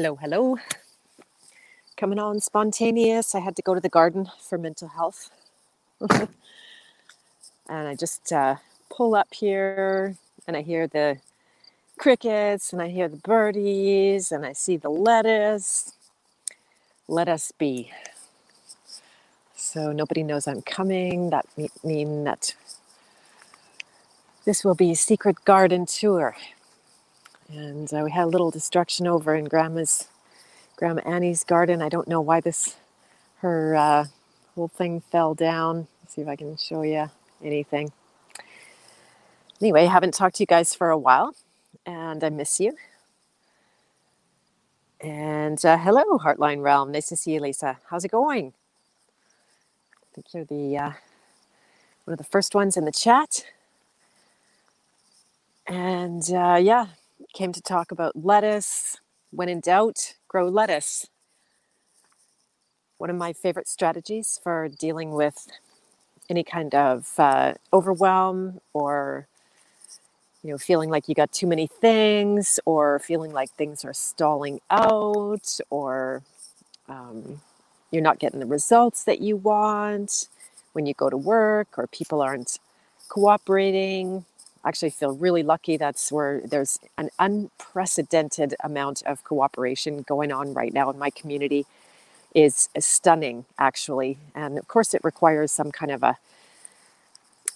Hello, hello. Coming on spontaneous. I had to go to the garden for mental health. and I just uh, pull up here and I hear the crickets and I hear the birdies and I see the lettuce. Let us be. So nobody knows I'm coming. That mean that this will be a secret garden tour and uh, we had a little destruction over in grandma's grandma annie's garden. I don't know why this her uh, whole thing fell down. Let's see if i can show you anything. Anyway haven't talked to you guys for a while and i miss you. And uh, hello heartline realm. Nice to see you lisa. How's it going? I think you're the uh, one of the first ones in the chat. And uh, yeah came to talk about lettuce. When in doubt, grow lettuce. One of my favorite strategies for dealing with any kind of uh, overwhelm or you know feeling like you got too many things or feeling like things are stalling out or um, you're not getting the results that you want when you go to work or people aren't cooperating actually feel really lucky. That's where there's an unprecedented amount of cooperation going on right now in my community. Is stunning actually. And of course it requires some kind of a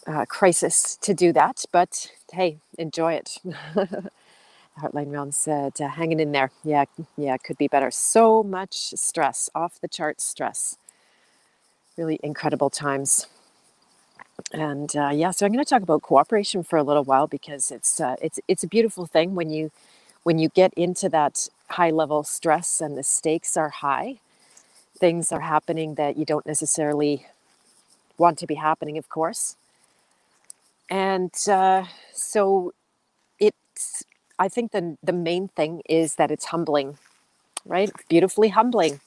uh, crisis to do that but hey enjoy it. Heartline realm said uh, hanging in there. Yeah yeah could be better. So much stress off the charts stress. Really incredible times and uh, yeah, so I'm going to talk about cooperation for a little while because it's uh, it's it's a beautiful thing when you when you get into that high level stress and the stakes are high. Things are happening that you don't necessarily want to be happening, of course. And uh, so it's I think the the main thing is that it's humbling, right? Beautifully humbling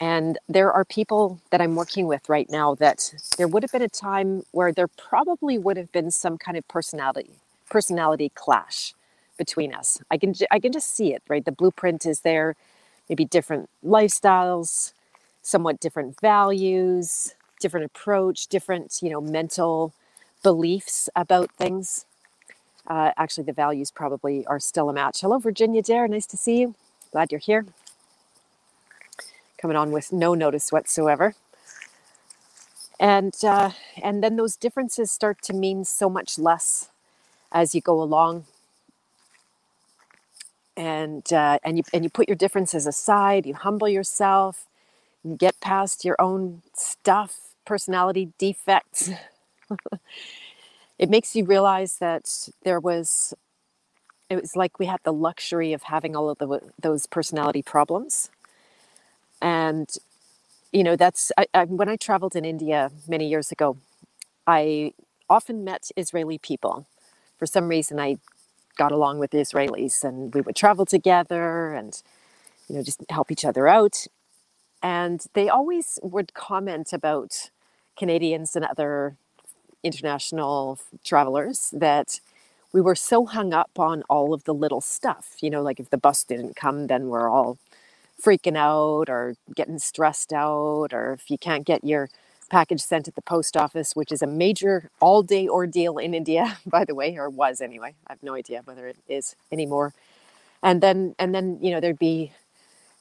and there are people that I'm working with right now that there would have been a time where there probably would have been some kind of personality personality clash between us. I can I can just see it, right? The blueprint is there, maybe different lifestyles, somewhat different values, different approach, different, you know, mental beliefs about things. Uh, actually, the values probably are still a match. Hello, Virginia Dare. Nice to see you. Glad you're here coming on with no notice whatsoever. And uh, and then those differences start to mean so much less as you go along. And uh, and you and you put your differences aside. You humble yourself. You get past your own stuff, personality defects. it makes you realize that there was it was like we had the luxury of having all of the, those personality problems and you know that's I, I, when i traveled in india many years ago i often met israeli people. For some reason i got along with the israelis and we would travel together and you know just help each other out. And they always would comment about canadians and other international travelers that we were so hung up on all of the little stuff you know like if the bus didn't come then we're all freaking out or getting stressed out, or if you can't get your package sent at the post office, which is a major all day ordeal in India, by the way, or was anyway. I have no idea whether it is anymore. And then, and then, you know, there'd be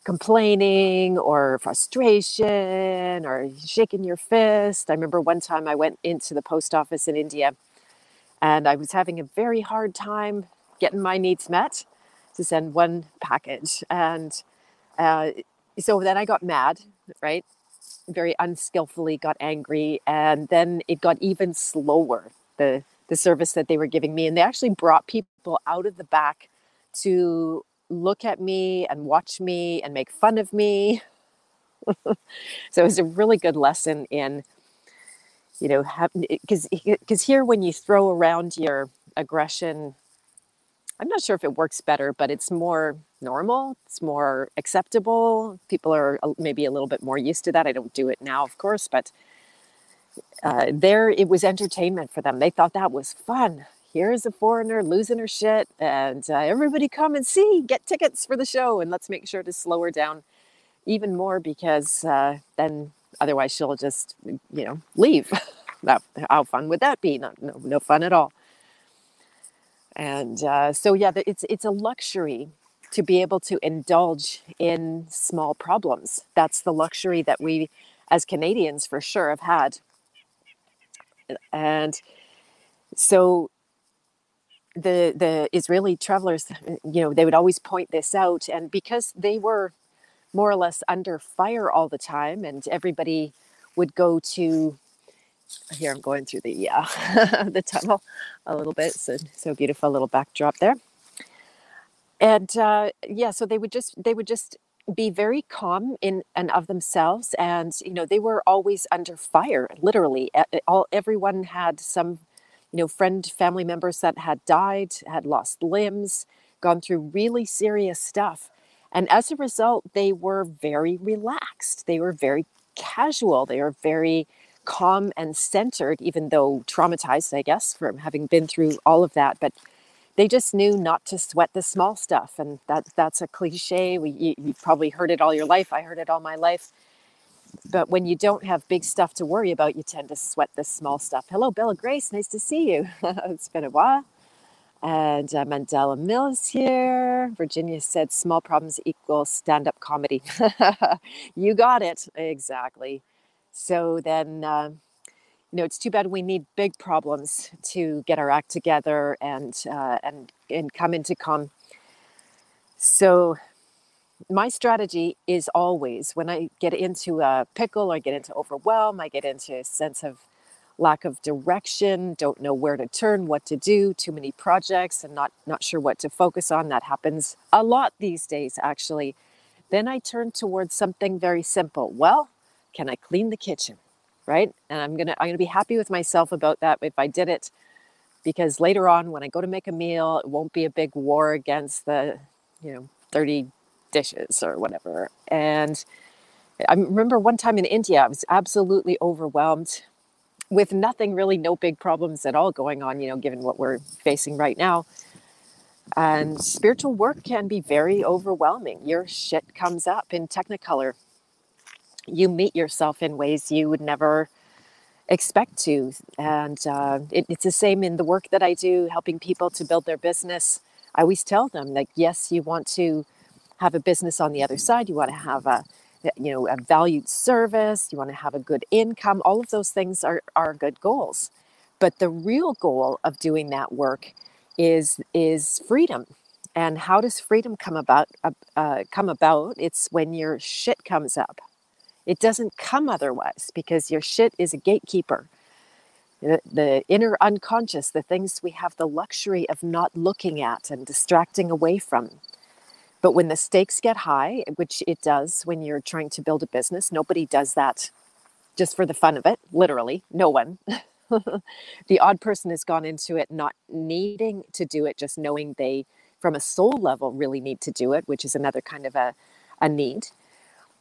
complaining or frustration or shaking your fist. I remember one time I went into the post office in India and I was having a very hard time getting my needs met to send one package. And uh, so then I got mad, right? Very unskillfully got angry, and then it got even slower. The the service that they were giving me, and they actually brought people out of the back to look at me and watch me and make fun of me. so it was a really good lesson in, you know, because because here when you throw around your aggression I'm not sure if it works better, but it's more normal. It's more acceptable. People are maybe a little bit more used to that. I don't do it now, of course, but uh, there it was entertainment for them. They thought that was fun. here's a foreigner losing her shit, and uh, everybody come and see, get tickets for the show, and let's make sure to slow her down even more because uh, then otherwise she'll just, you know, leave. that, how fun would that be? Not, no, no fun at all. And uh, so, yeah, it's it's a luxury to be able to indulge in small problems. That's the luxury that we, as Canadians, for sure, have had. And so the the Israeli travelers, you know, they would always point this out, and because they were more or less under fire all the time, and everybody would go to. Here I'm going through the uh, the tunnel a little bit, so so beautiful little backdrop there, and uh, yeah, so they would just they would just be very calm in and of themselves, and you know they were always under fire, literally. All everyone had some you know, friend, family members that had died, had lost limbs, gone through really serious stuff. And as a result, they were very relaxed. They were very casual. They were very calm and centered, even though traumatized, I guess, from having been through all of that. But they just knew not to sweat the small stuff. And that, that's a cliche. We, you, you've probably heard it all your life. I heard it all my life. But when you don't have big stuff to worry about, you tend to sweat the small stuff. Hello, Bella Grace. Nice to see you. it's been a while. And uh, Mandela Mills here. Virginia said small problems equal stand up comedy. you got it. Exactly. So then, uh, you know, it's too bad we need big problems to get our act together and, uh, and, and come into calm. So my strategy is always when I get into a pickle or get into overwhelm, I get into a sense of lack of direction, don't know where to turn, what to do, too many projects and not not sure what to focus on. That happens a lot these days actually. Then I turn towards something very simple. Well, can I clean the kitchen? Right? And I'm to I'm to be happy with myself about that if I did it because later on when I go to make a meal, it won't be a big war against the, you know, 30 dishes or whatever. And I remember one time in India, I was absolutely overwhelmed with nothing really, no big problems at all going on, you know, given what we're facing right now. And spiritual work can be very overwhelming. Your shit comes up in Technicolor. You meet yourself in ways you would never expect to. And uh, it, it's the same in the work that I do, helping people to build their business. I always tell them that, yes, you want to have a business on the other side. You want to have a you know a valued service. You want to have a good income. All of those things are are good goals. But the real goal of doing that work is is freedom. And how does freedom come about? Uh, uh come about? It's when your shit comes up. It doesn't come otherwise because your shit is a gatekeeper. The, the inner unconscious, the things we have the luxury of not looking at and distracting away from. But when the stakes get high, which it does when you're trying to build a business, nobody does that just for the fun of it, literally, no one. the odd person has gone into it not needing to do it, just knowing they, from a soul level, really need to do it, which is another kind of a, a need.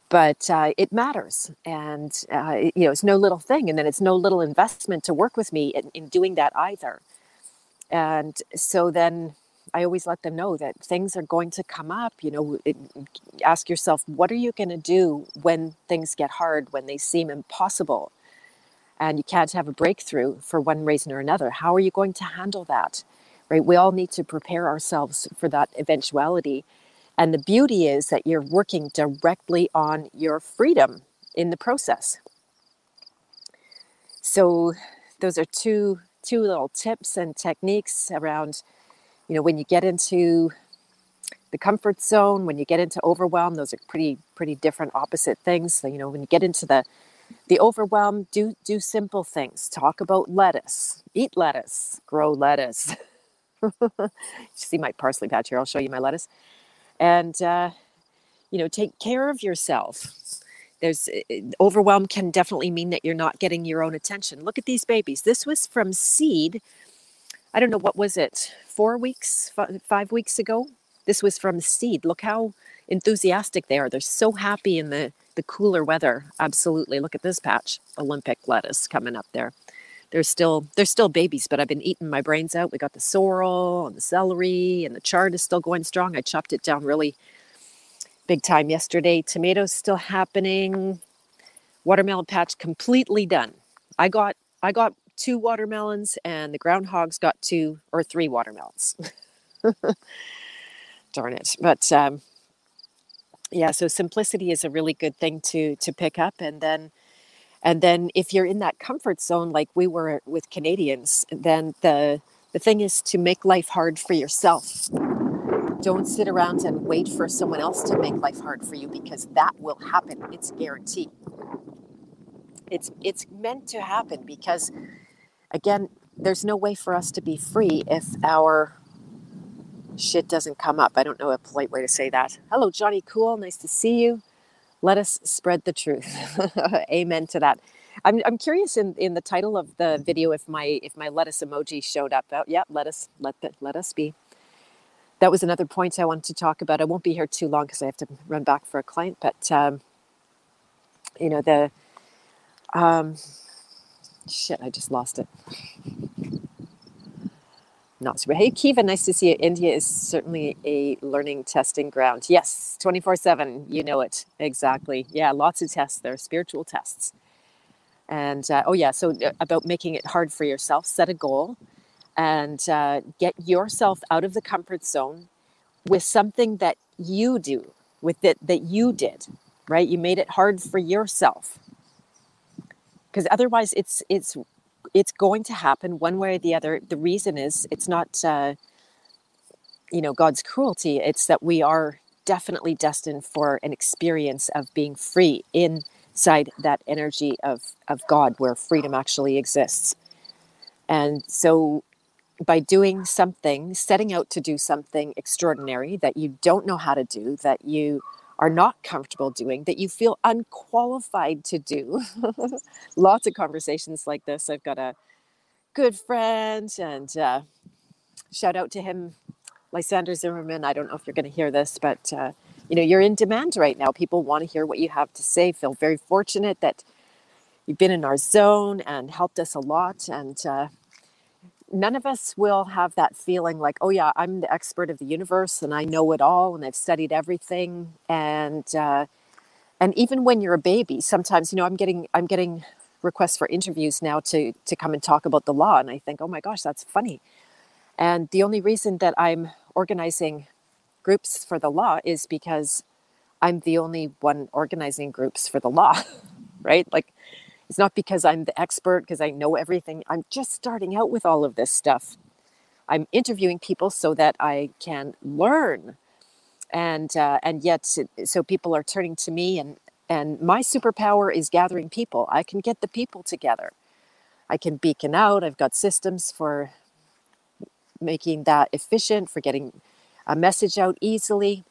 But uh, it matters. And, uh, you know, it's no little thing. And then it's no little investment to work with me in, in doing that either. And so then I always let them know that things are going to come up. You know, it, ask yourself, what are you going to do when things get hard, when they seem impossible, and you can't have a breakthrough for one reason or another? How are you going to handle that? Right? We all need to prepare ourselves for that eventuality. And the beauty is that you're working directly on your freedom in the process. So, those are two two little tips and techniques around you know, when you get into the comfort zone, when you get into overwhelm, those are pretty pretty different opposite things. So, you know, when you get into the the overwhelm, do do simple things. Talk about lettuce, eat lettuce, grow lettuce. you see my parsley patch here. I'll show you my lettuce, and uh, you know, take care of yourself. There's uh, overwhelm can definitely mean that you're not getting your own attention. Look at these babies. This was from seed I don't know what was it, four weeks, five weeks ago. This was from seed. Look how enthusiastic they are. They're so happy in the the cooler weather. Absolutely. Look at this patch, Olympic lettuce coming up there. They're still they're still babies, but I've been eating my brains out. We got the sorrel and the celery, and the chard is still going strong. I chopped it down really big time yesterday. Tomatoes still happening. Watermelon patch completely done. I got I got two watermelons, and the groundhogs got two or three watermelons. Darn it! But um, yeah, so simplicity is a really good thing to to pick up, and then and then if you're in that comfort zone, like we were with Canadians, then the the thing is to make life hard for yourself. Don't sit around and wait for someone else to make life hard for you because that will happen. It's guaranteed. It's it's meant to happen because again, there's no way for us to be free if our shit doesn't come up. I don't know a polite way to say that. Hello, Johnny Cool. Nice to see you. Let us spread the truth. Amen to that. I'm, I'm curious in, in the title of the video if my if my lettuce emoji showed up. Oh, yeah, let us let that let us be. That was another point I wanted to talk about. I won't be here too long because I have to run back for a client. But um, you know the um, shit, I just lost it not super. Hey, Kiva, nice to see you. India is certainly a learning testing ground. Yes, 24 7. You know it. Exactly. Yeah, lots of tests there, spiritual tests. And uh, oh, yeah, so uh, about making it hard for yourself, set a goal and uh, get yourself out of the comfort zone with something that you do, with it that you did, right? You made it hard for yourself. Because otherwise, it's it's it's going to happen one way or the other. The reason is it's not, uh, you know, God's cruelty. It's that we are definitely destined for an experience of being free inside that energy of, of God where freedom actually exists. And so by doing something, setting out to do something extraordinary that you don't know how to do, that you are not comfortable doing, that you feel unqualified to do. Lots of conversations like this. I've got a good friend, and uh, shout out to him, Lysander Zimmerman. I don't know if you're going to hear this, but uh, you know you're in demand right now. People want to hear what you have to say. Feel very fortunate that you've been in our zone and helped us a lot, and uh, none of us will have that feeling like, oh yeah, I'm the expert of the universe and I know it all and I've studied everything. And uh, and even when you're a baby, sometimes you know I'm getting I'm getting requests for interviews now to to come and talk about the law, and I think, oh my gosh, that's funny. And the only reason that I'm organizing groups for the law is because I'm the only one organizing groups for the law, right? Like it's not because I'm the expert, because I know everything. I'm just starting out with all of this stuff. I'm interviewing people so that I can learn. And, uh, and yet, so people are turning to me, and, and my superpower is gathering people. I can get the people together. I can beacon out. I've got systems for making that efficient, for getting a message out easily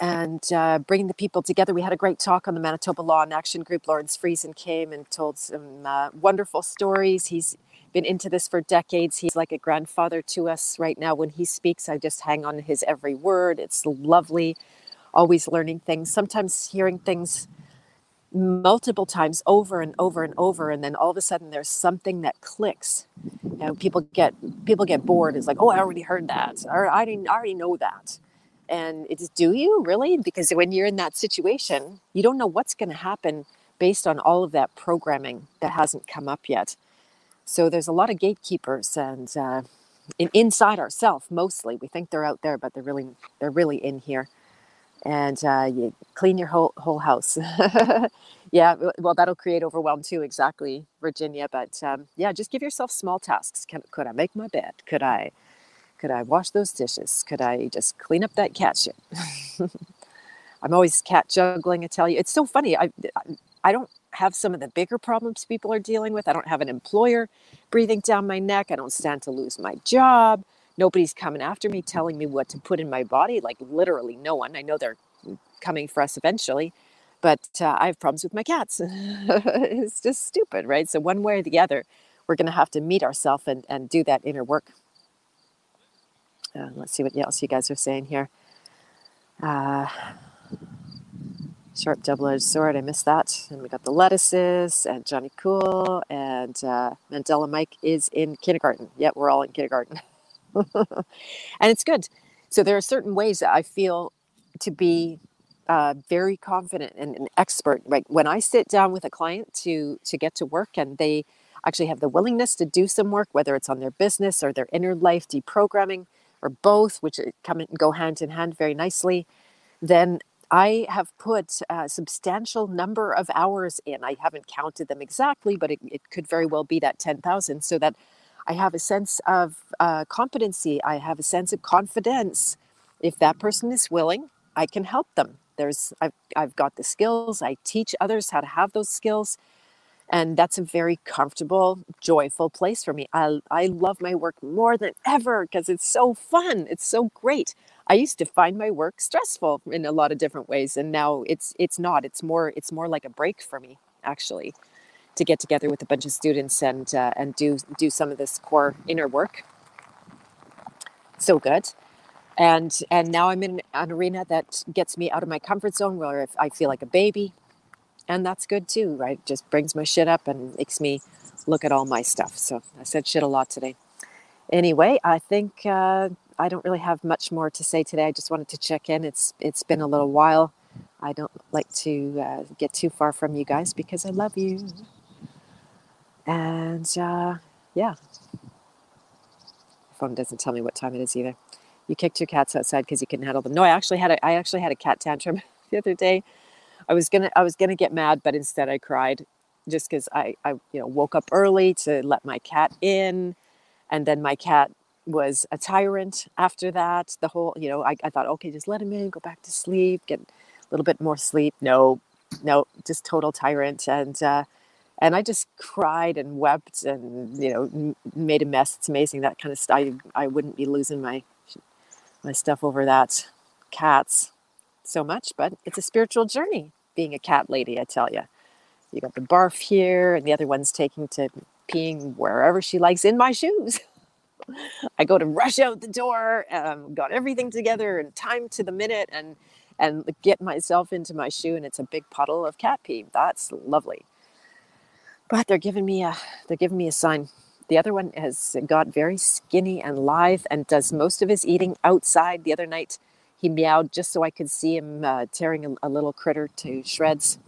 and uh, bringing the people together. We had a great talk on the Manitoba Law and Action Group. Lawrence Friesen came and told some uh, wonderful stories. He's been into this for decades. He's like a grandfather to us right now. When he speaks, I just hang on his every word. It's lovely, always learning things, sometimes hearing things multiple times over and over and over and then all of a sudden there's something that clicks you know people get people get bored it's like oh i already heard that or i didn't I already know that and it's do you really? Because when you're in that situation, you don't know what's going to happen based on all of that programming that hasn't come up yet. So there's a lot of gatekeepers and uh, in, inside ourselves mostly. We think they're out there, but they're really they're really in here. And uh, you clean your whole whole house. yeah, well, that'll create overwhelm too. Exactly, Virginia. But um, yeah, just give yourself small tasks. Can, could I make my bed? Could I? Could I wash those dishes? Could I just clean up that cat shit? I'm always cat juggling. I tell you, it's so funny. I, I don't have some of the bigger problems people are dealing with. I don't have an employer breathing down my neck. I don't stand to lose my job. Nobody's coming after me telling me what to put in my body. Like literally no one. I know they're coming for us eventually, but uh, I have problems with my cats. it's just stupid, right? So one way or the other, we're going to have to meet ourselves and, and do that inner work. Uh, let's see what else you guys are saying here. Uh, Sharp double-edged sword. I missed that. And we got the lettuces and Johnny Cool and uh, Mandela Mike is in kindergarten. Yet we're all in kindergarten, and it's good. So there are certain ways that I feel to be uh, very confident and an expert. Right when I sit down with a client to to get to work, and they actually have the willingness to do some work, whether it's on their business or their inner life deprogramming or both, which come and go hand in hand very nicely, then I have put a substantial number of hours in. I haven't counted them exactly, but it, it could very well be that 10,000 so that I have a sense of uh, competency. I have a sense of confidence. If that person is willing, I can help them. There's, I've, I've got the skills. I teach others how to have those skills. And that's a very comfortable, joyful place for me. I, I love my work more than ever because it's so fun. It's so great. I used to find my work stressful in a lot of different ways, and now it's it's not. It's more it's more like a break for me actually, to get together with a bunch of students and uh, and do do some of this core inner work. So good, and and now I'm in an arena that gets me out of my comfort zone where I feel like a baby, and that's good too, right? Just brings my shit up and makes me look at all my stuff. So I said shit a lot today. Anyway, I think. Uh, I don't really have much more to say today. I just wanted to check in. It's it's been a little while. I don't like to uh, get too far from you guys because I love you. And uh, yeah, phone doesn't tell me what time it is either. You kicked your cats outside because you couldn't handle them. No, I actually had a I actually had a cat tantrum the other day. I was gonna I was gonna get mad, but instead I cried just because I I you know woke up early to let my cat in, and then my cat was a tyrant after that. The whole, you know, I, I thought, okay, just let him in, go back to sleep, get a little bit more sleep. No, no, just total tyrant. And, uh, and I just cried and wept and, you know, made a mess. It's amazing that kind of stuff. I, I wouldn't be losing my, my stuff over that cats so much, but it's a spiritual journey being a cat lady, I tell you. You got the barf here, and the other one's taking to peeing wherever she likes in my shoes. I go to rush out the door, um, got everything together and time to the minute, and and get myself into my shoe, and it's a big puddle of cat pee. That's lovely. But they're giving me a they're giving me a sign. The other one has got very skinny and lithe, and does most of his eating outside. The other night, he meowed just so I could see him uh, tearing a, a little critter to shreds.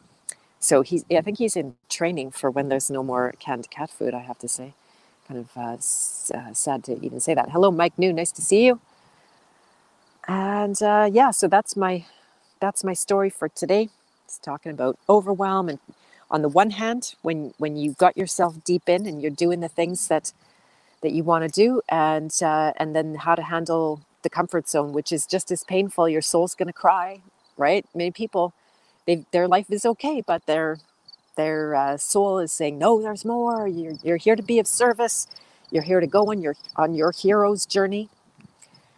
So he's I think he's in training for when there's no more canned cat food. I have to say kind of uh, uh, sad to even say that. Hello, Mike New. Nice to see you. And uh, yeah, so that's my that's my story for today. It's talking about overwhelm and on the one hand, when when you got yourself deep in and you're doing the things that that you want to do, and uh, and then how to handle the comfort zone, which is just as painful. Your soul's going to cry, right? Many people, they their life is okay, but they're their uh, soul is saying, "No, there's more. You're, you're here to be of service. You're here to go on your on your hero's journey."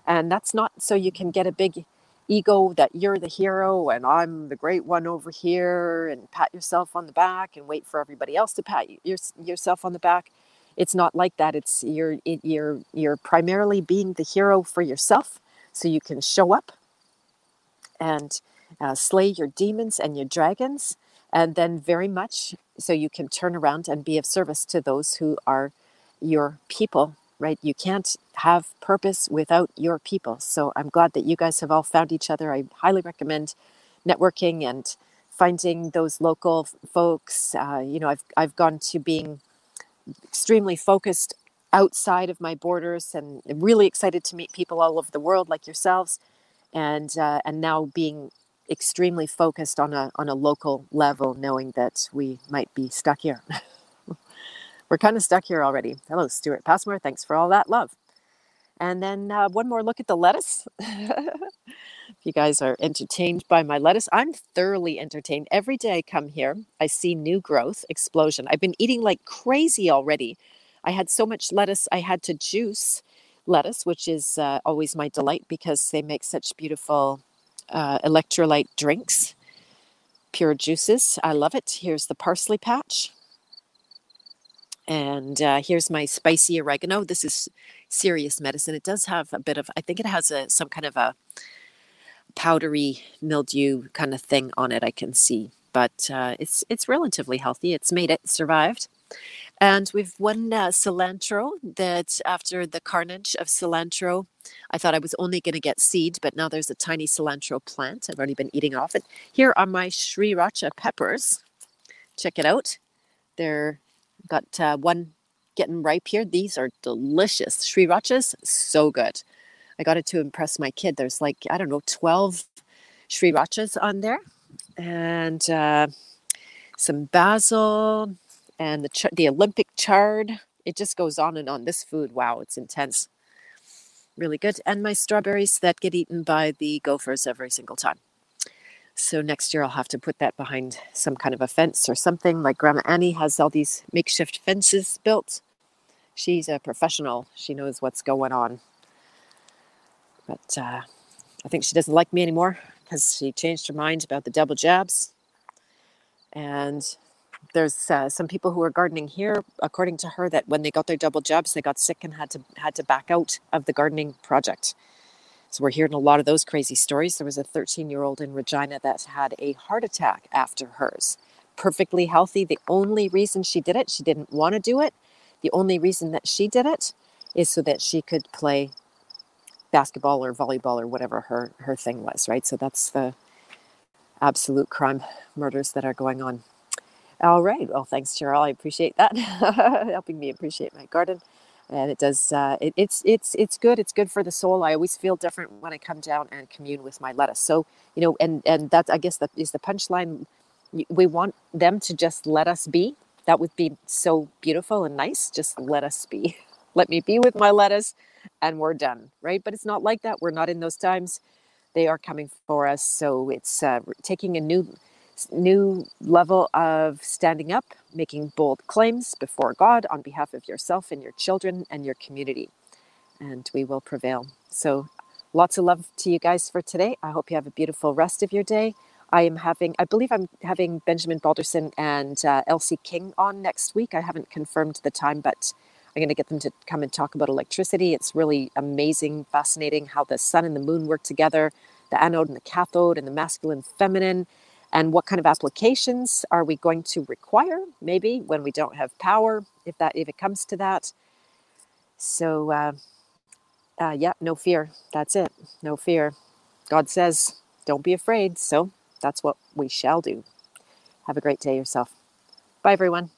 And that's not so you can get a big ego that you're the hero and I'm the great one over here and pat yourself on the back and wait for everybody else to pat your, yourself on the back. It's not like that. It's you're it, you're you're primarily being the hero for yourself, so you can show up and uh, slay your demons and your dragons and then very much so you can turn around and be of service to those who are your people right? You can't have purpose without your people. So i'm glad that you guys have all found each other. I highly recommend networking and finding those local folks. Uh, you know I've, I've gone to being extremely focused outside of my borders and really excited to meet people all over the world like yourselves and uh, and now being extremely focused on a on a local level, knowing that we might be stuck here. We're kind of stuck here already. Hello, Stuart Passmore. Thanks for all that love. And then uh, one more look at the lettuce. if you guys are entertained by my lettuce, I'm thoroughly entertained. Every day I come here, I see new growth, explosion. I've been eating like crazy already. I had so much lettuce, I had to juice lettuce, which is uh, always my delight because they make such beautiful uh, electrolyte drinks, pure juices. I love it. Here's the parsley patch. And uh, here's my spicy oregano. This is serious medicine. It does have a bit of, I think it has a some kind of a powdery mildew kind of thing on it. I can see, but uh, it's it's relatively healthy. It's made it, survived. And we've one uh, cilantro that after the carnage of cilantro, I thought I was only going to get seed, but now there's a tiny cilantro plant. I've already been eating off it. Here are my sriracha peppers. Check it out. They're got uh, one getting ripe here. These are delicious. Srirachas, so good. I got it to impress my kid. There's like, I don't know, 12 srirachas on there. And uh, some basil, and the ch- the Olympic chard. It just goes on and on. This food, wow, it's intense. Really good. And my strawberries that get eaten by the gophers every single time. So next year I'll have to put that behind some kind of a fence or something. Like Grandma Annie has all these makeshift fences built. She's a professional. She knows what's going on. But uh, I think she doesn't like me anymore because she changed her mind about the double jabs. And there's uh, some people who are gardening here, according to her, that when they got their double jabs, they got sick and had to had to back out of the gardening project. So we're hearing a lot of those crazy stories. There was a 13 year old in Regina that had a heart attack after hers. Perfectly healthy. The only reason she did it, she didn't want to do it. The only reason that she did it is so that she could play basketball or volleyball or whatever her her thing was, right? So that's the absolute crime murders that are going on. All right. Well, thanks, Cheryl. I appreciate that, helping me appreciate my garden. And it does. Uh, it, it's it's it's good. It's good for the soul. I always feel different when I come down and commune with my lettuce. So you know, and and that's I guess that is the punchline. We want them to just let us be. That would be so beautiful and nice. Just let us be. let me be with my lettuce, and we're done. Right? But it's not like that. We're not in those times. They are coming for us. So it's uh, taking a new new level of standing up, making bold claims before God on behalf of yourself and your children and your community. And we will prevail. So, lots of love to you guys for today. I hope you have a beautiful rest of your day. I am having, I believe I'm having Benjamin Balderson and uh, Elsie King on next week. I haven't confirmed the time, but I'm going to get them to come and talk about electricity. It's really amazing, fascinating how the sun and the moon work together, the anode and the cathode, and the masculine, feminine and what kind of applications are we going to require maybe when we don't have power if that if it comes to that. So uh, uh, yeah no fear. That's it. No fear. God says don't be afraid. So that's what we shall do. Have a great day yourself. Bye everyone